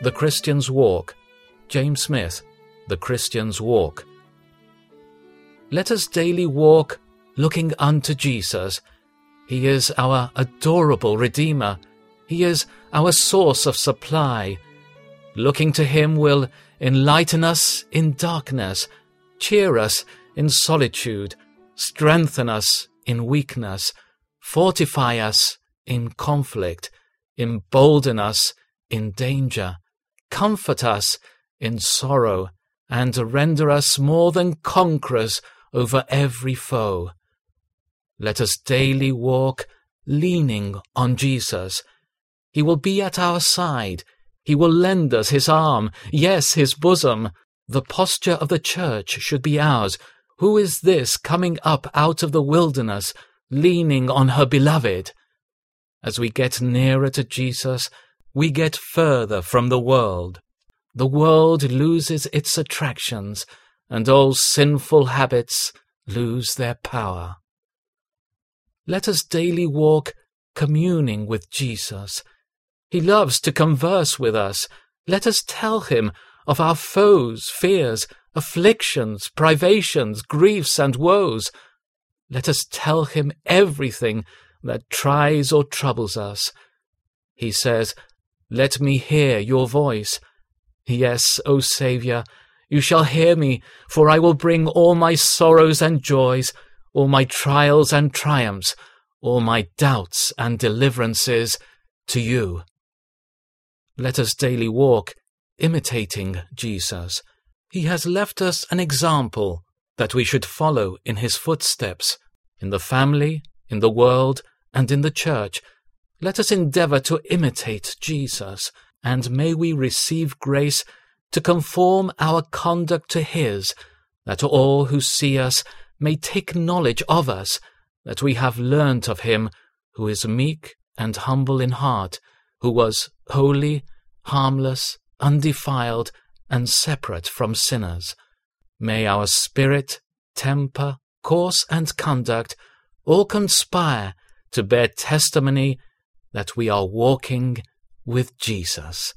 The Christian's Walk. James Smith, The Christian's Walk. Let us daily walk looking unto Jesus. He is our adorable Redeemer. He is our source of supply. Looking to Him will enlighten us in darkness, cheer us in solitude, strengthen us in weakness, fortify us in conflict, embolden us in danger, comfort us in sorrow, and render us more than conquerors over every foe. Let us daily walk leaning on Jesus. He will be at our side. He will lend us his arm, yes, his bosom. The posture of the church should be ours. Who is this coming up out of the wilderness, leaning on her beloved? As we get nearer to Jesus, we get further from the world. The world loses its attractions, and all sinful habits lose their power. Let us daily walk communing with Jesus. He loves to converse with us. Let us tell him of our foes, fears, afflictions, privations, griefs, and woes. Let us tell him everything that tries or troubles us. He says, Let me hear your voice. Yes, O Saviour, you shall hear me, for I will bring all my sorrows and joys, all my trials and triumphs, all my doubts and deliverances to you. Let us daily walk imitating Jesus. He has left us an example that we should follow in his footsteps, in the family, in the world, and in the church. Let us endeavour to imitate Jesus, and may we receive grace to conform our conduct to his, that all who see us may take knowledge of us, that we have learnt of him who is meek and humble in heart, who was holy, harmless, undefiled, and separate from sinners. May our spirit, temper, course, and conduct all conspire to bear testimony that we are walking with Jesus.